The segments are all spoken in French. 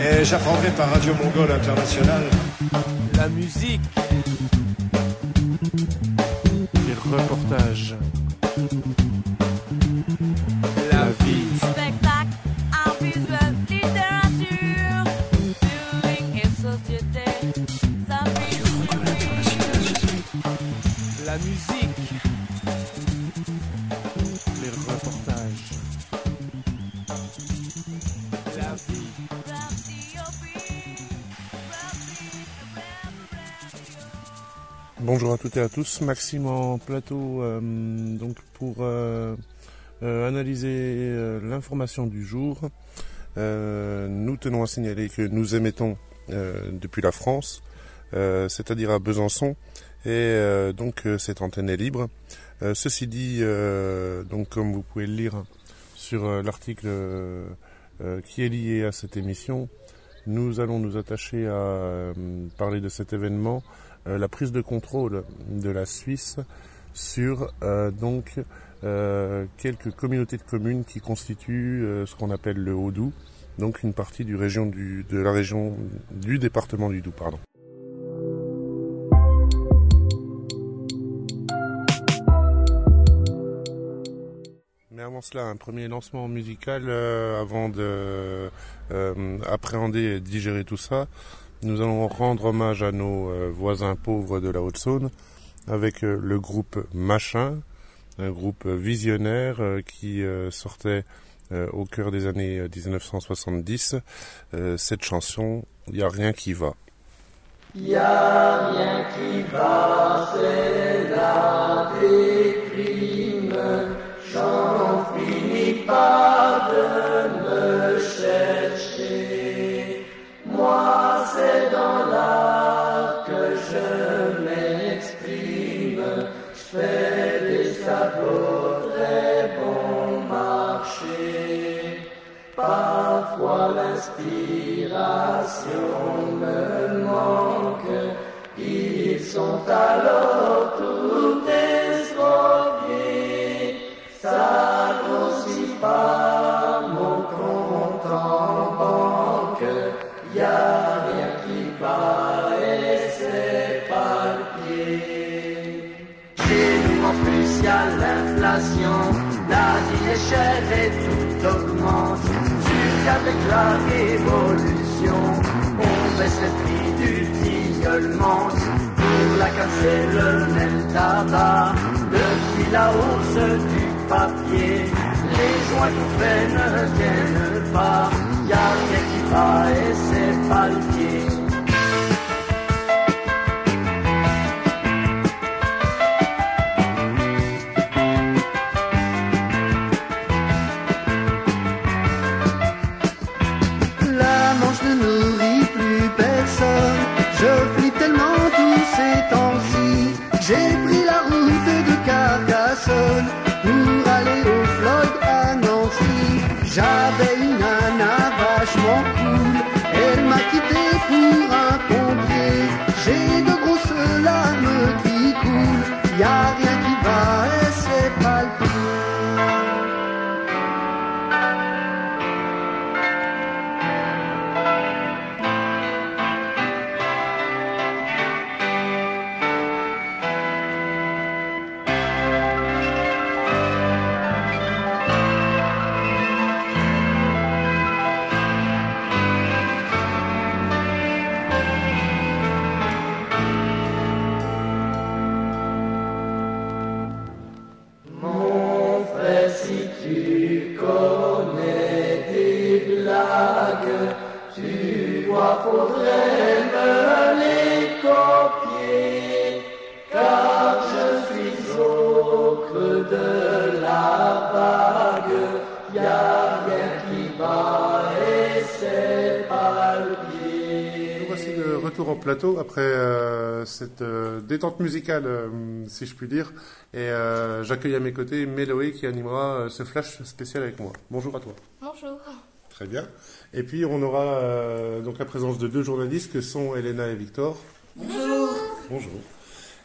Et j'apprendrai par Radio Mongol International. La musique, les reportages, Bonjour à toutes et à tous, Maxime en plateau euh, donc pour euh, euh, analyser l'information du jour. Nous tenons à signaler que nous émettons depuis la France, c'est-à-dire à Besançon, et donc cette antenne est libre. Ceci dit, donc comme vous pouvez le lire sur l'article qui est lié à cette émission, nous allons nous attacher à parler de cet événement la prise de contrôle de la Suisse sur euh, donc euh, quelques communautés de communes qui constituent euh, ce qu'on appelle le Haut-Doubs, donc une partie du région du, de la région du département du Doubs, pardon. Mais avant cela, un premier lancement musical euh, avant de euh, appréhender et digérer tout ça. Nous allons rendre hommage à nos euh, voisins pauvres de la Haute-Saône avec euh, le groupe Machin, un groupe visionnaire euh, qui sortait au cœur des années euh, 1970 euh, cette chanson Il n'y a rien qui va. Très bon marché. Parfois l'inspiration me manque, ils sont alors tout chère et tout augmente. Jusqu'avec la révolution, on baisse le prix du tilleul-monte. Pour la casser le même tabac, depuis la hausse du papier, les joints qu'on fait ne viennent pas. Y a rien qui va et c'est pas le détente musicale, euh, si je puis dire. Et euh, j'accueille à mes côtés Méloé qui animera euh, ce flash spécial avec moi. Bonjour à toi. Bonjour. Très bien. Et puis on aura donc la présence de deux journalistes que sont Elena et Victor. Bonjour. Bonjour.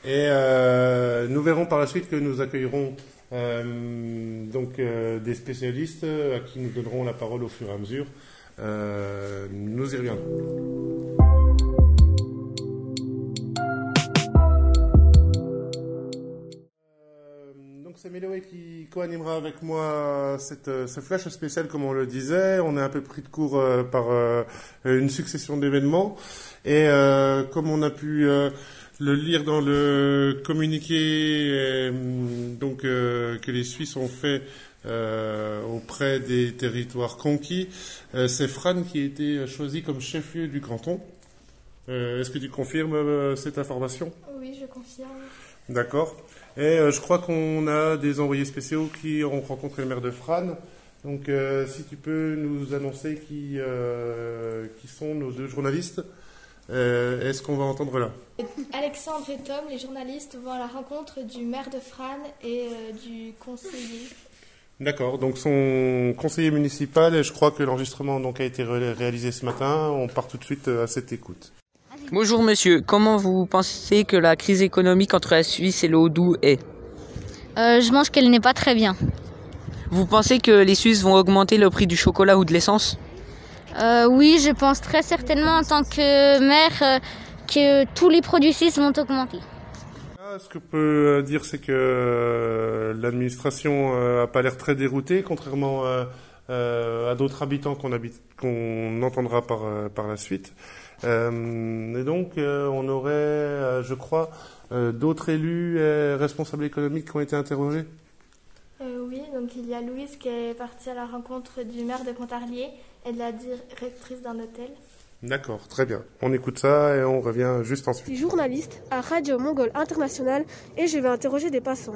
Et euh, nous verrons par la suite que nous accueillerons Euh, donc euh, des spécialistes à qui nous donnerons la parole au fur et à mesure. Nous y reviendrons. C'est Méloé qui co-animera avec moi cette, euh, ce flash spécial, comme on le disait. On est un peu pris de court euh, par euh, une succession d'événements. Et euh, comme on a pu euh, le lire dans le communiqué euh, donc, euh, que les Suisses ont fait euh, auprès des territoires conquis, euh, c'est Fran qui a été choisi comme chef-lieu du canton. Euh, Est-ce que tu confirmes euh, cette information? Oui, je confirme. D'accord. Et euh, je crois qu'on a des envoyés spéciaux qui ont rencontré le maire de Fran. Donc, euh, si tu peux nous annoncer qui, euh, qui sont nos deux journalistes, euh, est-ce qu'on va entendre là? Alexandre et Tom, les journalistes, vont à la rencontre du maire de Fran et du conseiller. D'accord. Donc, son conseiller municipal, et je crois que l'enregistrement donc a été ré- réalisé ce matin. On part tout de suite à cette écoute. Bonjour monsieur, comment vous pensez que la crise économique entre la Suisse et le Haut-Doubs est? Euh, je mange qu'elle n'est pas très bien. Vous pensez que les Suisses vont augmenter le prix du chocolat ou de l'essence? Euh, oui, je pense très certainement en tant que maire euh, que tous les produits suisses vont augmenter. Ah, Ce que je peux euh, dire, c'est que l'administration euh, a pas l'air très déroutée, contrairement à d'autres habitants qu'on entendra par par la suite. Euh, et donc, euh, on aurait, euh, je crois, euh, d'autres élus et responsables économiques qui ont été interrogés? Euh, oui, donc il y a Louise qui est partie à la rencontre du maire de Pontarlier et de la directrice d'un hôtel. D'accord, très bien. On écoute ça et on revient juste ensuite. Je suis journaliste à Radio Mongol International et je vais interroger des passants.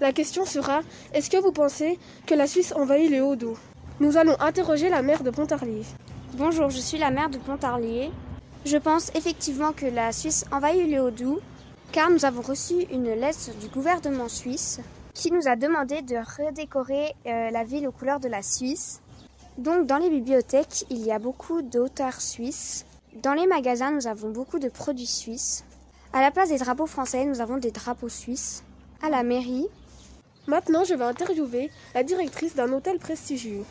La question sera est-ce que vous pensez que la Suisse envahit le Haut-Doubs Nous allons interroger la maire de Pontarlier. Bonjour, je suis la maire de Pontarlier. Je pense effectivement que la Suisse envahit le Haut-Doubs car nous avons reçu une lettre du gouvernement suisse qui nous a demandé de redécorer euh, la ville aux couleurs de la Suisse. Donc dans les bibliothèques, il y a beaucoup d'auteurs suisses. Dans les magasins, nous avons beaucoup de produits suisses. À la place des drapeaux français, nous avons des drapeaux suisses. À la mairie, Maintenant, je vais interviewer la directrice d'un hôtel prestigieux.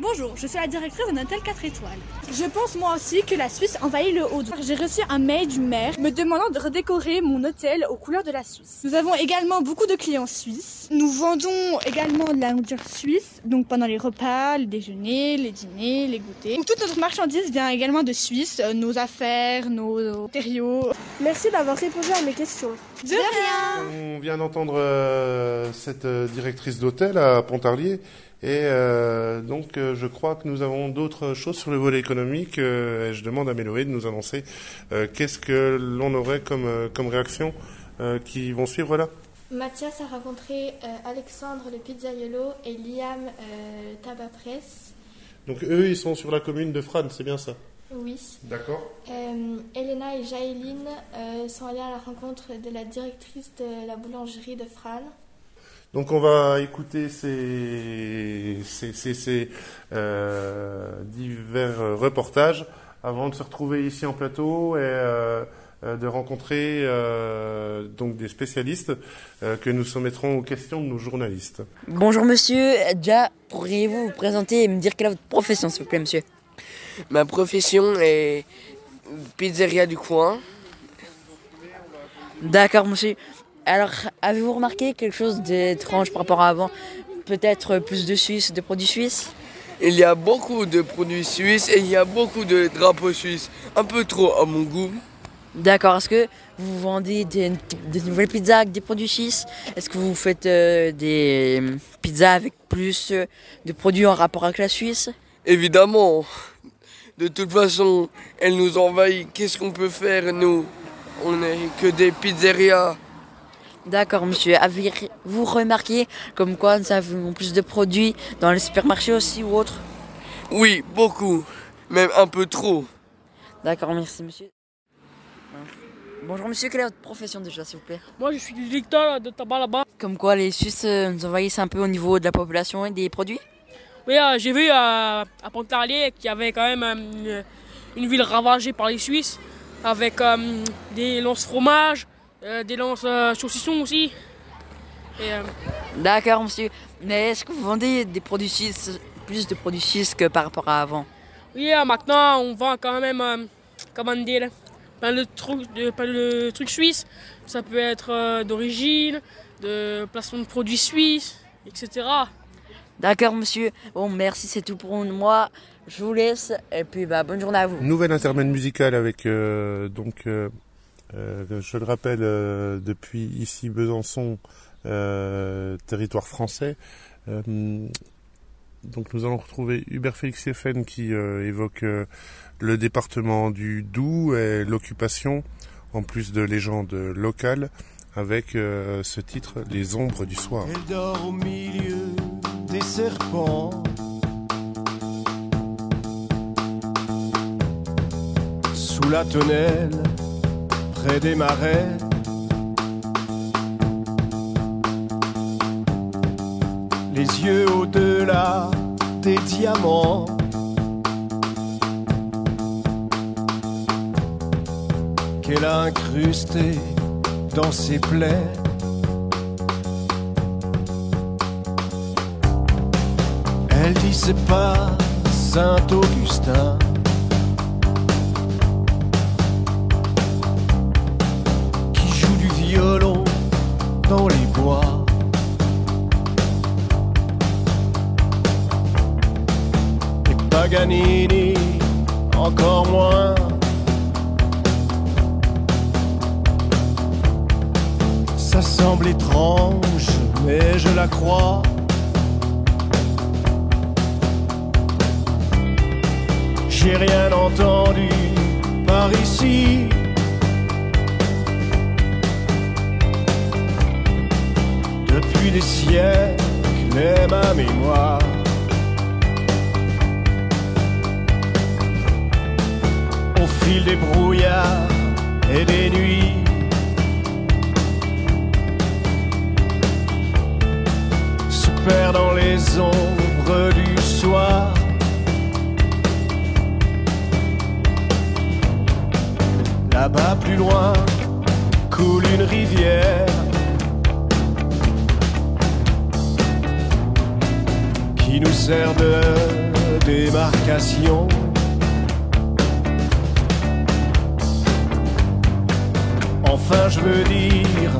Bonjour, je suis la directrice d'un hôtel 4 étoiles. Je pense moi aussi que la Suisse envahit le haut J'ai reçu un mail du maire me demandant de redécorer mon hôtel aux couleurs de la Suisse. Nous avons également beaucoup de clients suisses. Nous vendons également de la nourriture suisse, donc pendant les repas, les déjeuners, les dîners, les goûters. Donc toute notre marchandise vient également de Suisse, euh, nos affaires, nos nos matériaux. Merci d'avoir répondu à mes questions. De rien On vient d'entendre euh, cette euh, directrice d'hôtel à Pontarlier. Et euh, donc, euh, je crois que nous avons d'autres choses sur le volet économique. euh, et je demande à Méloé de nous annoncer qu'est-ce que l'on aurait comme, comme réaction qui vont suivre là. Mathias a rencontré Alexandre le pizzaiolo et Liam Tabac Press. Donc, eux, ils sont sur la commune de Fran, c'est bien ça? Oui. D'accord. Euh, Elena et Jaéline euh, sont allées à la rencontre de la directrice de la boulangerie de Fran. Donc on va écouter ces, ces, ces, ces, euh, divers reportages avant de se retrouver ici en plateau et euh, euh, de rencontrer euh, donc des spécialistes euh, que nous soumettrons aux questions de nos journalistes. Bonjour monsieur, déjà pourriez-vous vous présenter et me dire quelle est votre profession s'il vous plaît monsieur? Ma profession est pizzeria du coin. D'accord monsieur. Alors avez-vous remarqué quelque chose d'étrange par rapport à avant? Peut-être plus de Suisses, de produits suisses? Il y a beaucoup de produits suisses et il y a beaucoup de drapeaux suisses. Un peu trop à mon goût. D'accord, est-ce que vous vendez des, des nouvelles pizzas avec des produits suisses? Est-ce que vous faites euh, des pizzas avec plus euh, de produits en rapport avec la Suisse? Évidemment. De toute façon, elle nous envahit. Qu'est-ce qu'on peut faire, nous? On n'est que des pizzerias. D'accord, monsieur. Avez-vous remarqué comme quoi nous avons plus de produits dans les supermarchés aussi ou autres Oui, beaucoup. Même un peu trop. D'accord, merci, monsieur. Bonjour, monsieur. Quelle est votre profession déjà, s'il vous plaît? Moi, je suis directeur de tabac là-bas. Comme quoi les Suisses euh, nous envahissent un peu au niveau de la population et des produits? Oui, euh, j'ai vu euh, à Pontarlier qu'il y avait quand même une, une ville ravagée par les Suisses avec euh, des lances fromage, euh, des lances euh, saucissons aussi. Euh, D'accord, monsieur. Mais est-ce que vous vendez des produits suisses, plus de produits suisses que par rapport à avant? Oui, euh, maintenant, on vend quand même, euh, comment dire, plein de trucs, de, plein de trucs suisses. Ça peut être euh, d'origine, de placement de produits suisses, etc. D'accord, monsieur. Bon, merci, c'est tout pour moi. Je vous laisse et puis bah, bonne journée à vous. Nouvelle intermède musicale avec euh, donc je le rappelle euh, depuis ici Besançon euh, territoire français. Euh, donc nous allons retrouver Hubert Félix Stéphane qui euh, évoque euh, le département du Doubs et l'occupation en plus de légendes locales avec euh, ce titre Les ombres du soir. Au milieu des serpents. Sous la tonnelle, près des marais. Les yeux au-delà des diamants. Qu'elle a incrusté dans ses plaies. Elle dit c'est pas Saint-Augustin. Et Paganini, encore moins. Ça semble étrange, mais je la crois. J'ai rien entendu par ici. Depuis des siècles est ma mémoire. Au fil des brouillards et des nuits. se perd dans les ombres du soir. Là-bas, plus loin, coule une rivière nous sert de démarcation. Enfin, je veux dire,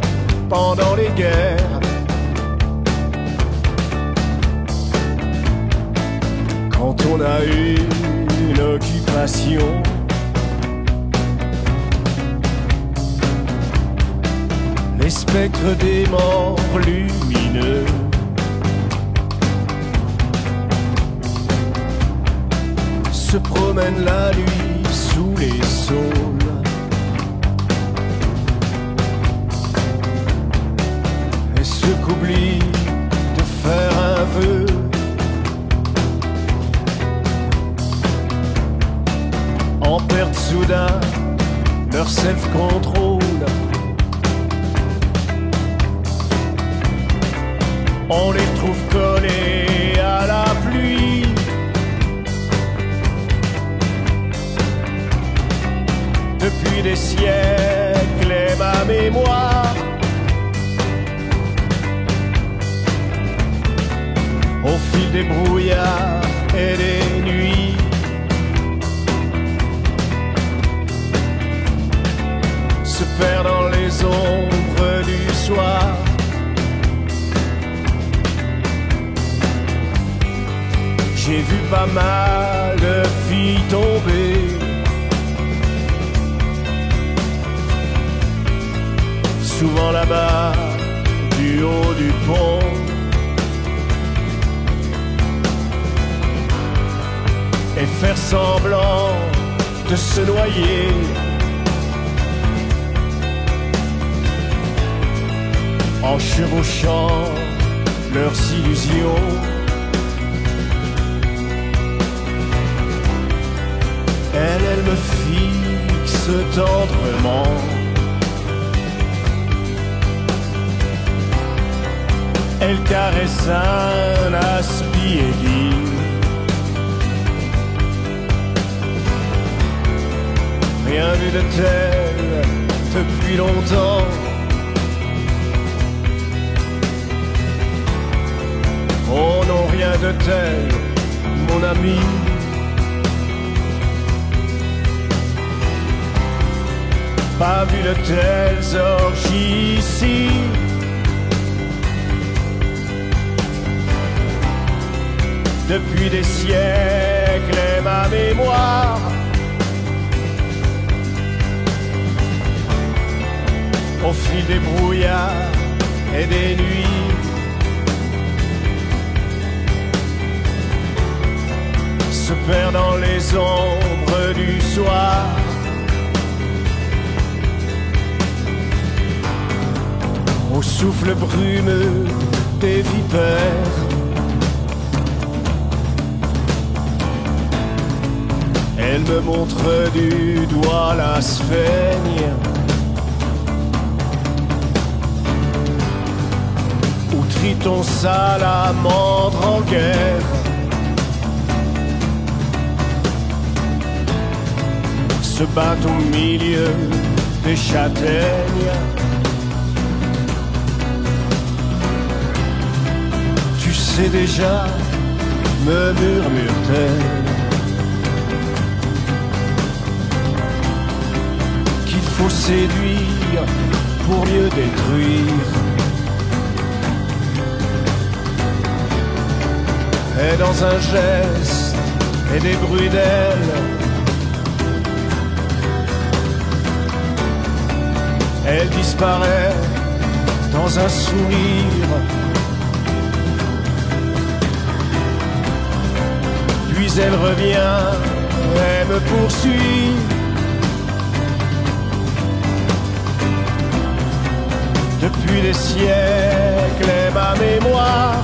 pendant les guerres, quand on a eu une occupation. Les spectres des morts lumineux se promènent la nuit sous les saules. Et ceux qu'oublie de faire un vœu? en perte soudain leur self-control. On les trouve collés à la pluie. Depuis des siècles et ma mémoire. Au fil des brouillards et des nuits. se perd dans les ombres du soir. J'ai vu pas mal de filles tomber. Souvent là-bas, du haut du pont. Et faire semblant de se noyer. en chevauchant leurs illusions. Elle, elle me fixe tendrement. Elle caresse un aspie Rien vu de tel depuis longtemps. rien de tel, mon ami. Pas vu de telles orgies ici. Depuis des siècles et ma mémoire au fil des brouillards et des nuits. Se perd dans les ombres du soir. Au souffle brumeux des vipères. Elle me montre du doigt la sphaigne. Où Triton salamandre en guerre. Se bat au milieu des châtaignes. Tu sais déjà, me murmure-t-elle. Séduire pour mieux détruire. Et dans un geste et des bruits d'ailes, elle disparaît dans un sourire. Puis elle revient et me poursuit. Depuis des siècles et ma mémoire.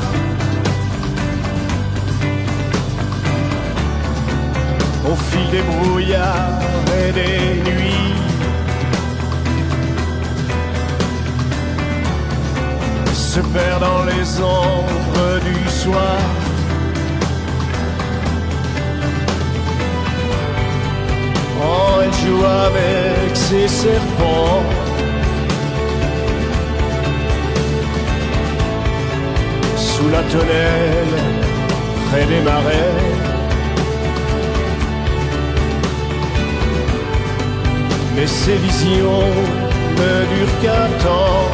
Au fil des brouillards et des nuits. Se perd dans les ombres du soir. Oh, elle joue avec ses serpents. La tonnelle, près des marais. Mais ces visions ne durent qu'un temps.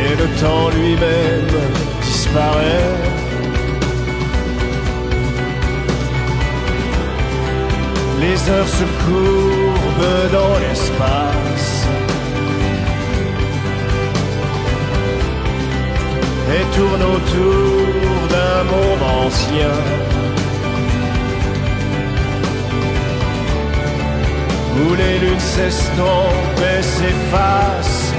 Et le temps lui-même disparaît. Les heures se courbent dans l'espace. Et tourne autour d'un monde ancien. Où les lunes s'estompent et s'effacent.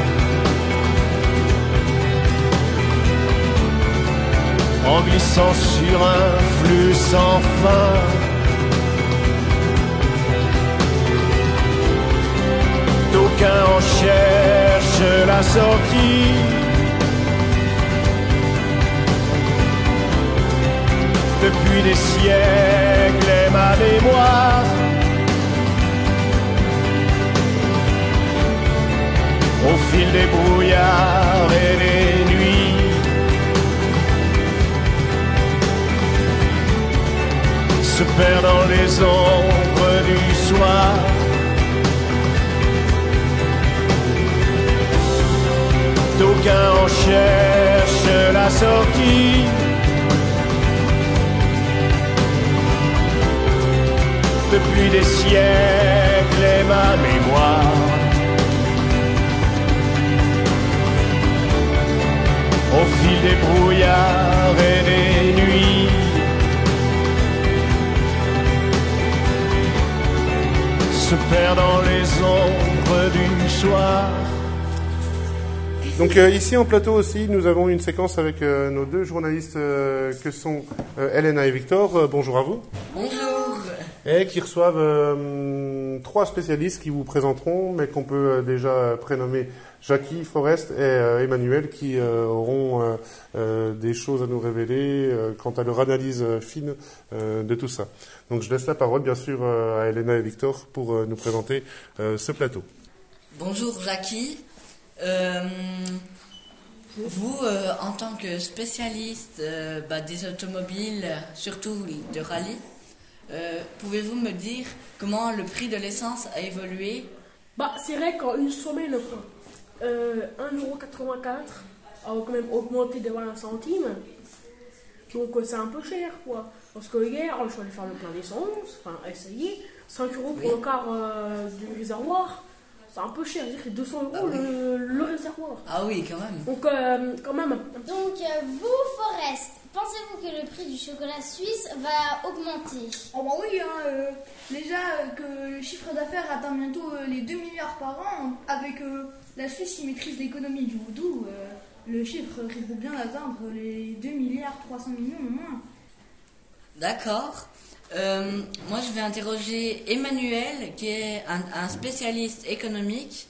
En glissant sur un flux sans fin. D'aucuns en cherchent la sortie. Depuis des siècles et ma mémoire. Au fil des brouillards et des nuits, se perd dans les ombres du soir. D'aucuns en cherchent la sortie. Depuis des siècles et ma mémoire. Au fil des brouillards et des nuits, se perd dans les ombres du soir. Donc euh, ici en plateau aussi, nous avons une séquence avec euh, nos deux journalistes euh, que sont euh, Elena et Victor. Euh, bonjour à vous. Bonjour. Et qui reçoivent euh, trois spécialistes qui vous présenteront, mais qu'on peut euh, déjà prénommer Jackie, Forest et euh, Emmanuel, qui auront des choses à nous révéler quant à leur analyse fine de tout ça. Donc je laisse la parole bien sûr à Elena et Victor pour nous présenter ce plateau. Bonjour Jackie. Vous, en tant que spécialiste bah, des automobiles, surtout de rallye, euh, pouvez-vous me dire comment le prix de l'essence a évolué? Bah, c'est vrai qu'en une semaine, euh, 1,84€ a quand même augmenté de 20 centimes. Donc euh, c'est un peu cher quoi. Parce que hier, je suis allé faire le plein d'essence, enfin essayer, 5 euros pour Oui. le quart euh, du réservoir. C'est un peu cher, je dirais 200 euros le, le réservoir. Ah oui, quand même. Donc euh, quand même. Donc, euh, vous, Forest, pensez-vous que le prix du chocolat suisse va augmenter? Oh bah oui, hein, euh, déjà euh, que le chiffre d'affaires atteint bientôt euh, les 2 milliards par an, avec euh, la Suisse qui maîtrise l'économie du vaudou, euh, le chiffre risque bien d'atteindre les 2 milliards 300 millions au moins. D'accord. Euh, moi, je vais interroger Emmanuel, qui est un, un spécialiste économique.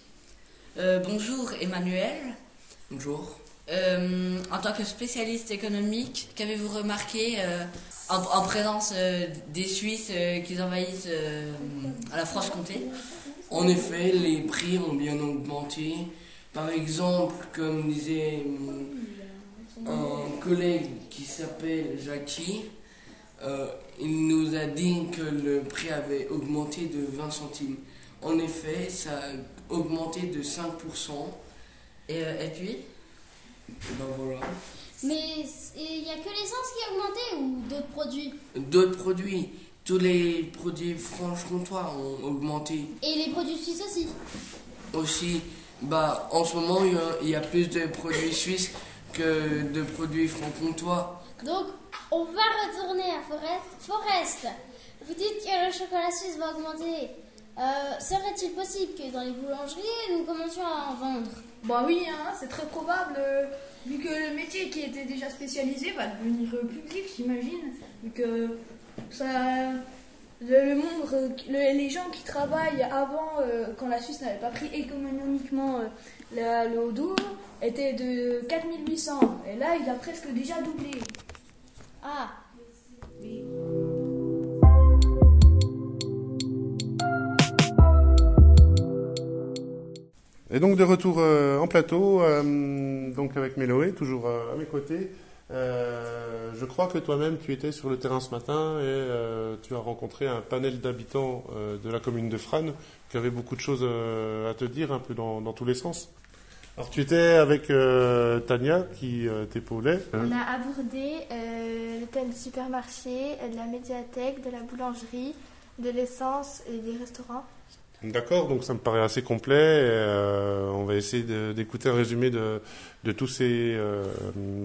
Euh, bonjour, Emmanuel. Bonjour. Euh, en tant que spécialiste économique, qu'avez-vous remarqué euh, en, en présence euh, des Suisses qui envahissent à la Franche-Comté? En effet, les prix ont bien augmenté. Par exemple, comme disait un collègue qui s'appelle Jackie, il nous a dit que le prix avait augmenté de 20 centimes. En effet, ça a augmenté de 5%. Et, et puis? Voilà. Mais il n'y a que l'essence qui a augmenté ou d'autres produits? D'autres produits, tous les produits franche-comtois ont augmenté. Et les produits suisses aussi? Aussi, bah, en ce moment, il y a- il y, a plus de produits suisses que de produits franc-comtois. Donc, on va retourner à Forest. Forest, vous dites que le chocolat suisse va augmenter. Euh, Serait-il possible que dans les boulangeries, nous commencions à en vendre? Bah oui, hein, c'est très probable, euh, vu que le métier qui était déjà spécialisé va devenir euh, public, j'imagine. Vu que ça, le, le monde, euh, le- les gens qui travaillent avant, euh, quand la Suisse n'avait pas pris économiquement euh, la- le haut doux, étaient de 4800. Et là, il a presque déjà doublé. Ah, Et donc de retour euh, en plateau, euh, donc avec Méloé, toujours euh, à mes côtés. Je crois que toi-même tu étais sur le terrain ce matin et tu as rencontré un panel d'habitants de la commune de Frane qui avaient beaucoup de choses à te dire, un peu dans, dans tous les sens. Alors tu étais avec Tania qui t'épaulait. On a abordé euh, le thème du supermarché, de la médiathèque, de la boulangerie, de l'essence et des restaurants. D'accord, donc ça me paraît assez complet. et, euh, on va essayer d'écouter un résumé de, de tous ces euh,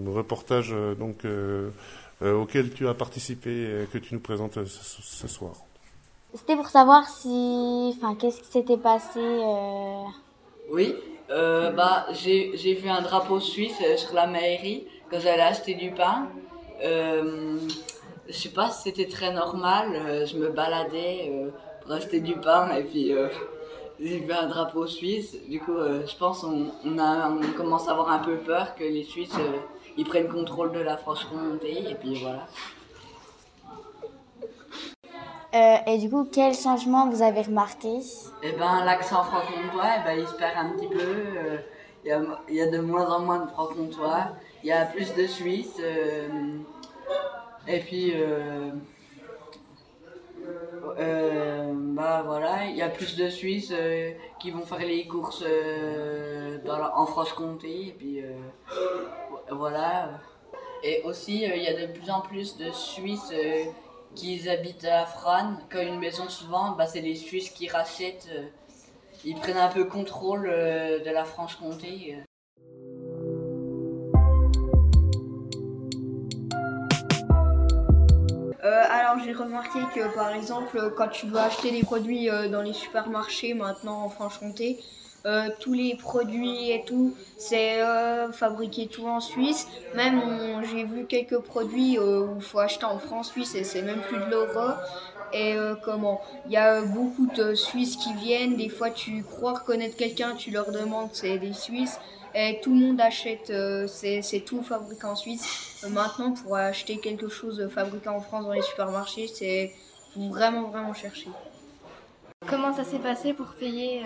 reportages euh, donc, euh, euh, auxquels tu as participé et que tu nous présentes ce, ce soir. C'était pour savoir si. Enfin, qu'est-ce qui s'était passé. euh, Oui, euh, bah, j'ai vu un drapeau suisse sur la mairie quand j'allais acheter du pain. Euh, je sais pas si c'était très normal, je me baladais euh, pour acheter du pain et puis euh, j'ai vu un drapeau suisse. Du coup, euh, je pense on, on, a, on commence à avoir un peu peur que les Suisses euh, ils prennent contrôle de la Franche-Comté et puis voilà. euh, et du coup, quel changement vous avez remarqué? Eh ben, l'accent franc-comtois, eh ben, il se perd un petit peu. euh, Il y, a, il y a de moins en moins de franc-comtois. Il y a plus de Suisses. euh, et puis, euh, bah voilà, il y a plus de Suisses euh, qui vont faire les courses euh, dans en Franche-Comté. Et puis, voilà. Et aussi, il y a de plus en plus de Suisses qui habitent à Frane. Quand une maison se vend, bah, c'est les Suisses qui rachètent. ils prennent un peu contrôle de la Franche-Comté. J'ai remarqué que par exemple quand tu veux acheter des produits euh, dans les supermarchés maintenant en Franche-Comté, euh, tous les produits et tout, c'est euh, fabriqué tout en Suisse. Même j'ai vu quelques produits où il faut acheter en France suisse et c'est même plus de l'euro. Et euh, comment? Il y a euh, beaucoup de Suisses qui viennent. Des fois tu crois reconnaître quelqu'un, tu leur demandes c'est des Suisses. Et tout le monde achète, euh, c'est tout fabriqué en Suisse. Euh, maintenant, pour acheter quelque chose fabriqué en France dans les supermarchés, c'est vraiment vraiment chercher. Comment ça s'est passé pour payer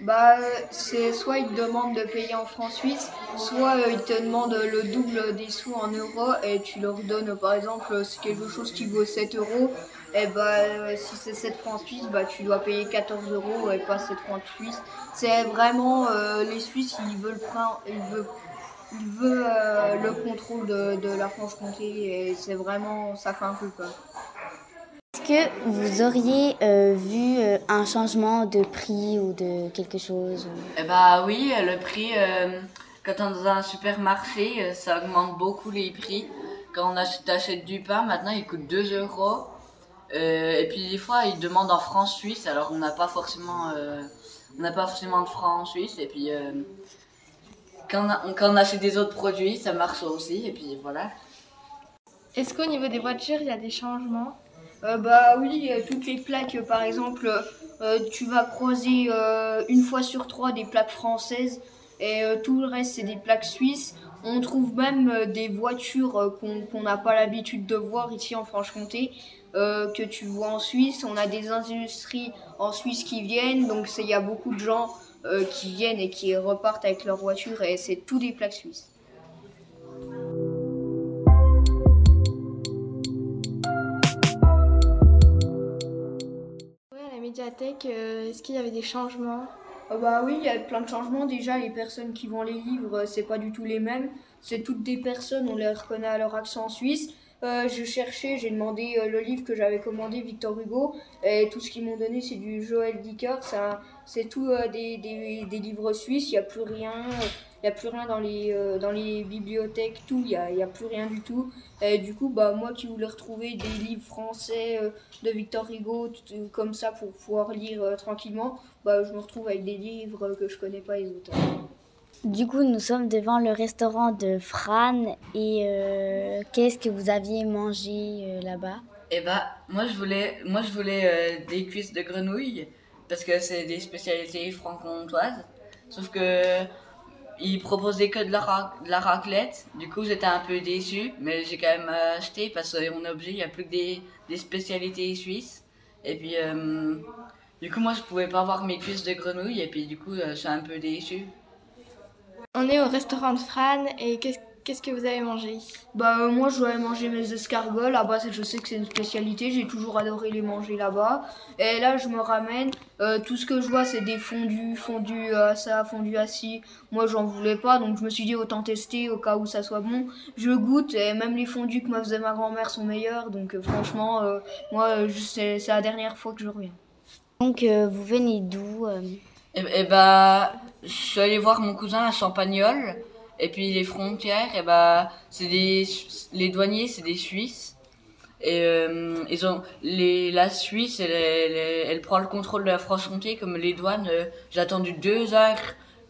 Bah, c'est soit ils te demandent de payer en francs suisses, soit ils te demandent le double des sous en euros et tu leur donnes, par exemple, c'est quelque chose qui vaut 7 euros. Et bah, euh, si c'est 7 francs suisses, bah, tu dois payer 14 euros et pas 7 francs suisses. C'est vraiment, euh, les Suisses, ils veulent prendre, ils veulent, ils veulent euh, le contrôle de, de la Franche-Comté et c'est vraiment, ça fait un peu peur. Est-ce que vous auriez euh, vu un changement de prix ou de quelque chose Eh bah oui, le prix, euh, quand on est dans un supermarché, ça augmente beaucoup les prix. Quand on achète, achète du pain, maintenant il coûte 2 euros. Euh, et puis des fois, ils demandent en francs suisses, alors on n'a pas forcément, euh, on n'a pas forcément de francs suisses. Et puis euh, quand, on a- achète des autres produits, ça marche aussi. Et puis voilà. Est-ce qu'au niveau des voitures, il y a des changements? Bah oui, toutes les plaques, par exemple, tu vas croiser une fois sur trois des plaques françaises et tout le reste c'est des plaques suisses. On trouve même des voitures qu'on n'a pas l'habitude de voir ici en Franche-Comté, euh, que tu vois en Suisse. On a des industries en Suisse qui viennent, donc c'est- il y a beaucoup de gens euh, qui viennent et qui repartent avec leur voiture et c'est tout des plaques suisses. Ouais, à la médiathèque, euh, est-ce qu'il y avait des changements? Bah oui, il y a plein de changements. Déjà, les personnes qui vendent les livres, c'est pas du tout les mêmes. C'est toutes des personnes, on les reconnaît à leur accent suisse. Euh, je cherchais, j'ai demandé euh, le livre que j'avais commandé, Victor Hugo, et tout ce qu'ils m'ont donné, c'est du Joël Dicker. C'est tout euh, des, des, des livres suisses, il n'y a plus rien. Il n'y a plus rien dans les, dans les bibliothèques, tout, il n'y a, y a plus rien du tout. Et du coup, bah, moi qui voulais retrouver des livres français de Victor Hugo, tout- comme ça, pour pouvoir lire tranquillement, bah, je me retrouve avec des livres que je connais pas les auteurs. Du coup, nous sommes devant le restaurant de Fran et euh, qu'est-ce que vous aviez mangé euh, là-bas? Et bah, moi je voulais, moi je voulais euh, des cuisses de grenouille parce que c'est des spécialités franc-comtoises. Sauf que ils proposaient que de la, raclette. Du coup, j'étais un peu déçu, mais j'ai quand même acheté parce qu'on est obligé. Il n'y a plus que des, spécialités suisses. Et puis, du coup, moi je pouvais pas avoir mes cuisses de grenouille et puis du coup, je suis un peu déçu. On est au restaurant de Fran et qu'est-ce qu'est-ce que vous avez mangé? Bah, euh, moi, je dois manger mes escargots. Là-bas, je sais que c'est une spécialité. J'ai toujours adoré les manger là-bas. Et là, je me ramène. euh, tout ce que je vois, c'est des fondus, fondus à ça, fondus à ci. Moi, j'en voulais pas. Donc, je me suis dit, autant tester au cas où ça soit bon. Je goûte. Et même les fondus que me faisait ma grand-mère sont meilleurs. Donc, euh, franchement, euh, moi, euh, c'est la dernière fois que je reviens. Donc, euh, vous venez d'où euh? Et, et bah, je suis allé voir mon cousin à Champagnol. Et puis les frontières, et bah, c'est des, les douaniers, c'est des Suisses. Et euh, ils ont les, la Suisse, elle, prend le contrôle de la Franche-Comté comme les douanes. euh, J'ai attendu deux heures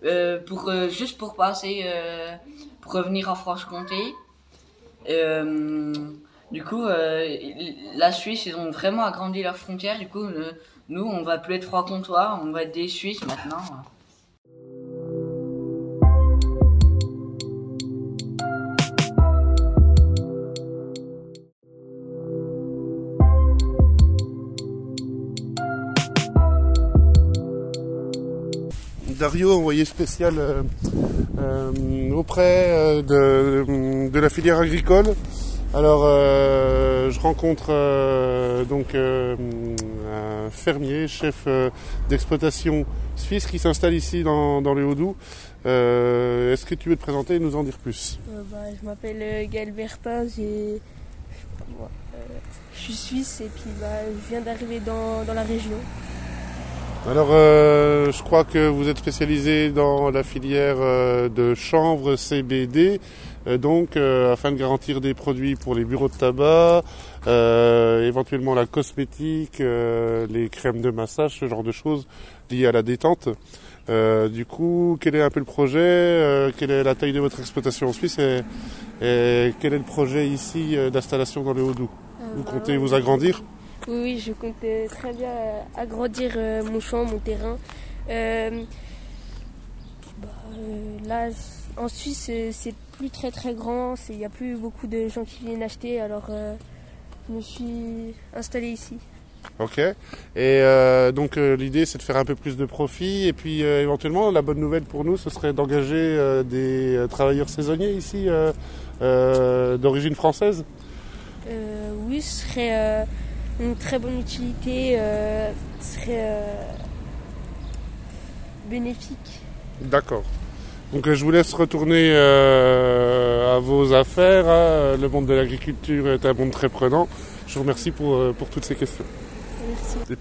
euh, pour juste pour passer, pour revenir en Franche-Comté. Du coup, la Suisse, ils ont vraiment agrandi leurs frontières. Du coup, nous, on va plus être franc-comtois, on va être des Suisses maintenant. Dario, envoyé spécial euh, euh, auprès euh, de, la filière agricole. Alors, je rencontre donc un fermier, chef d'exploitation suisse qui s'installe ici dans, dans le Haut-Doubs. Euh, Est-ce que tu veux te présenter et nous en dire plus? Bah, je m'appelle Gaël euh, je suis suisse et puis bah, je viens d'arriver dans la région. Alors, euh, je crois que vous êtes spécialisé dans la filière euh, de chanvre CBD, euh, donc euh, afin de garantir des produits pour les bureaux de tabac, euh, éventuellement la cosmétique, euh, les crèmes de massage, ce genre de choses liées à la détente. Euh, du coup, quel est un peu le projet euh, Quelle est la taille de votre exploitation en Suisse et, et quel est le projet ici euh, d'installation dans le Haut-Doubs? Vous bah comptez vous agrandir? Oui, oui, je compte très bien euh, agrandir euh, mon champ, mon terrain. Euh, bah, là, en Suisse, c'est plus très très grand, il n'y a plus beaucoup de gens qui viennent acheter, alors euh, je me suis installé ici. Ok. Et euh, donc euh, l'idée c'est de faire un peu plus de profit et puis euh, éventuellement la bonne nouvelle pour nous ce serait d'engager des travailleurs saisonniers ici d'origine française. Oui, ce serait une très bonne utilité, euh, ce serait euh, bénéfique. D'accord. Donc euh, je vous laisse retourner euh, à vos affaires. hein. Le monde de l'agriculture est un monde très prenant. Je vous remercie pour, pour toutes ces questions. Merci.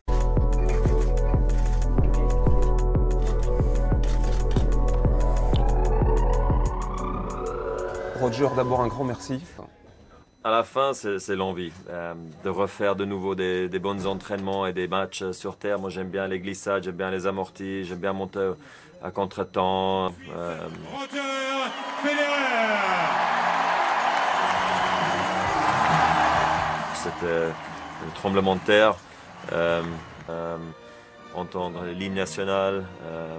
Roger, d'abord un grand merci. À la fin, c'est l'envie euh, de refaire de nouveau des, des bons entraînements et des matchs sur terre. Moi, j'aime bien les glissades, j'aime bien les amortis, j'aime bien monter à contre-temps. euh, C'était un tremblement de terre, euh, euh, entendre l'hymne national, euh,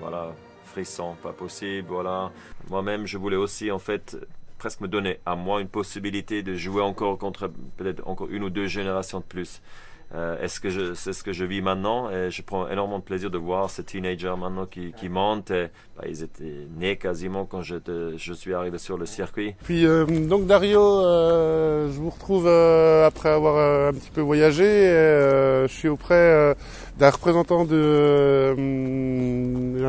voilà, frisson, pas possible, voilà. Moi-même, je voulais aussi, en fait, presque me donner à moi une possibilité de jouer encore contre peut-être encore une ou deux générations de plus. Euh, est-ce que je, c'est ce que je vis maintenant? Et je prends énormément de plaisir de voir ces teenagers maintenant qui, qui montent. Et, bah, ils étaient nés quasiment quand je, je suis arrivé sur le circuit. Puis euh, donc Dario, euh, je vous retrouve euh, après avoir euh, un petit peu voyagé. et, euh, je suis auprès d'un représentant de euh,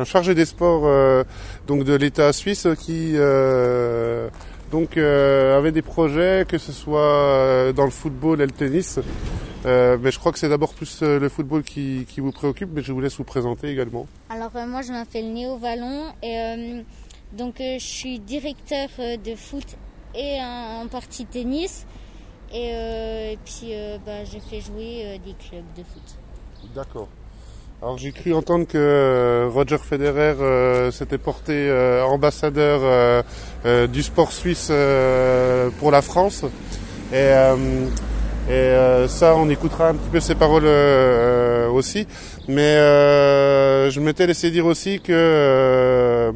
un chargé des sports euh, donc de l'État suisse qui euh, donc euh, avait des projets que ce soit euh, dans le football et le tennis. Euh, mais je crois que c'est d'abord plus euh, le football qui, qui vous préoccupe, mais je vous laisse vous présenter également. Alors euh, moi je m'appelle Néo Vallon et euh, donc euh, je suis directeur de foot et en, en partie tennis et, euh, et puis euh, bah, je fais jouer euh, des clubs de foot. D'accord. Alors j'ai cru entendre que euh, Roger Federer euh, s'était porté euh, ambassadeur euh, euh, du sport suisse pour la France. Et, et ça, on écoutera un petit peu ses paroles aussi. Mais je m'étais laissé dire aussi que,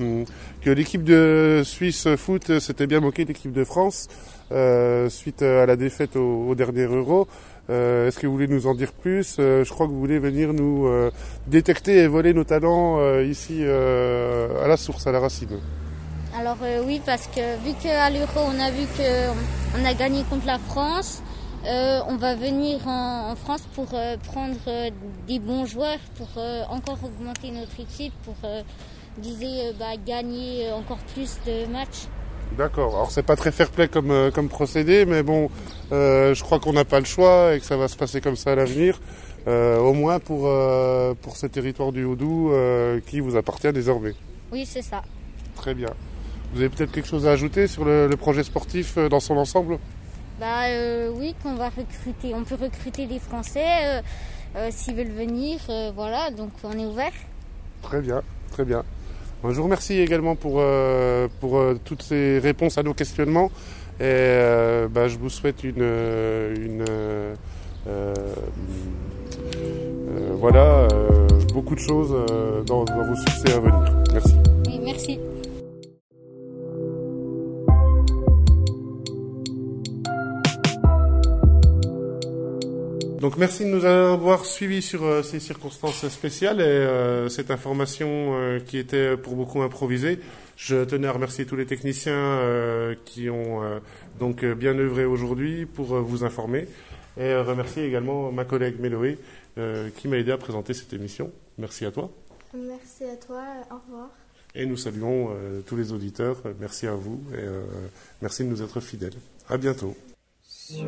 que l'équipe de Suisse foot s'était bien moquée de l'équipe de France euh, suite à la défaite au, au dernier Euro. Euh, Est-ce que vous voulez nous en dire plus? Euh, Je crois que vous voulez venir nous euh, détecter et voler nos talents ici à la source, à la racine. Alors oui parce que vu qu'à l'Euro on a vu qu'on a gagné contre la France, on va venir en, France pour prendre des bons joueurs pour encore augmenter notre équipe, pour bah, gagner encore plus de matchs. D'accord. Alors c'est pas très fair-play comme euh, comme procédé, mais bon, euh, je crois qu'on n'a pas le choix et que ça va se passer comme ça à l'avenir, euh, au moins pour euh, pour ce territoire du Haut-Doubs euh, qui vous appartient désormais. Oui c'est ça. Très bien. Vous avez peut-être quelque chose à ajouter sur le, le projet sportif dans son ensemble? Bah euh, oui qu'on va recruter, on peut recruter des Français s'ils veulent venir, euh, voilà donc on est ouvert. Très bien, très bien. Je vous remercie également pour, euh, pour euh, toutes ces réponses à nos questionnements. Et euh, bah, je vous souhaite une, une voilà, beaucoup de choses dans, dans vos succès à venir. Merci. Oui merci. Donc merci de nous avoir suivis sur euh, ces circonstances spéciales et euh, cette information euh, qui était pour beaucoup improvisée. Je tenais à remercier tous les techniciens euh, qui ont euh, donc bien œuvré aujourd'hui pour euh, vous informer et euh, remercier également ma collègue Méloé euh, qui m'a aidé à présenter cette émission. Merci à toi. Merci à toi, au revoir. Et nous saluons euh, tous les auditeurs. Merci à vous et euh, merci de nous être fidèles. À bientôt. Sur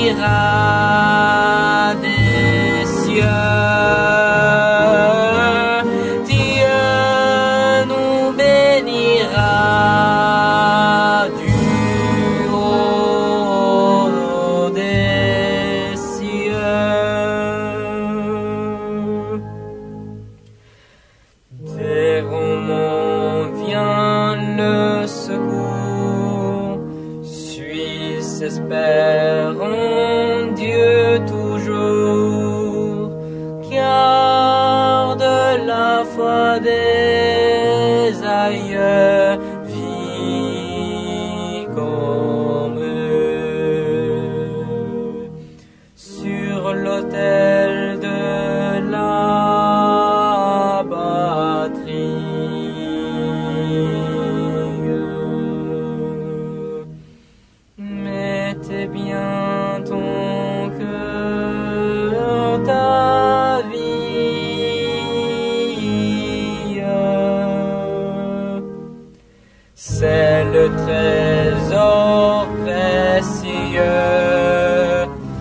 ira.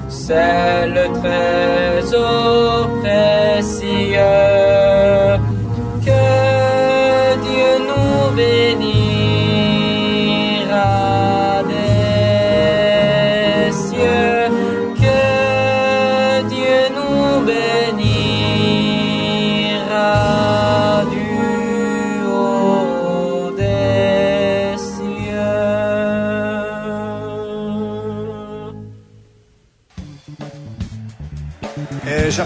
c'est le trésor.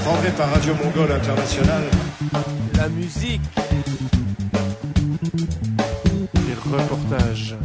défendrai par Radio Mongole International. La musique. Les reportages.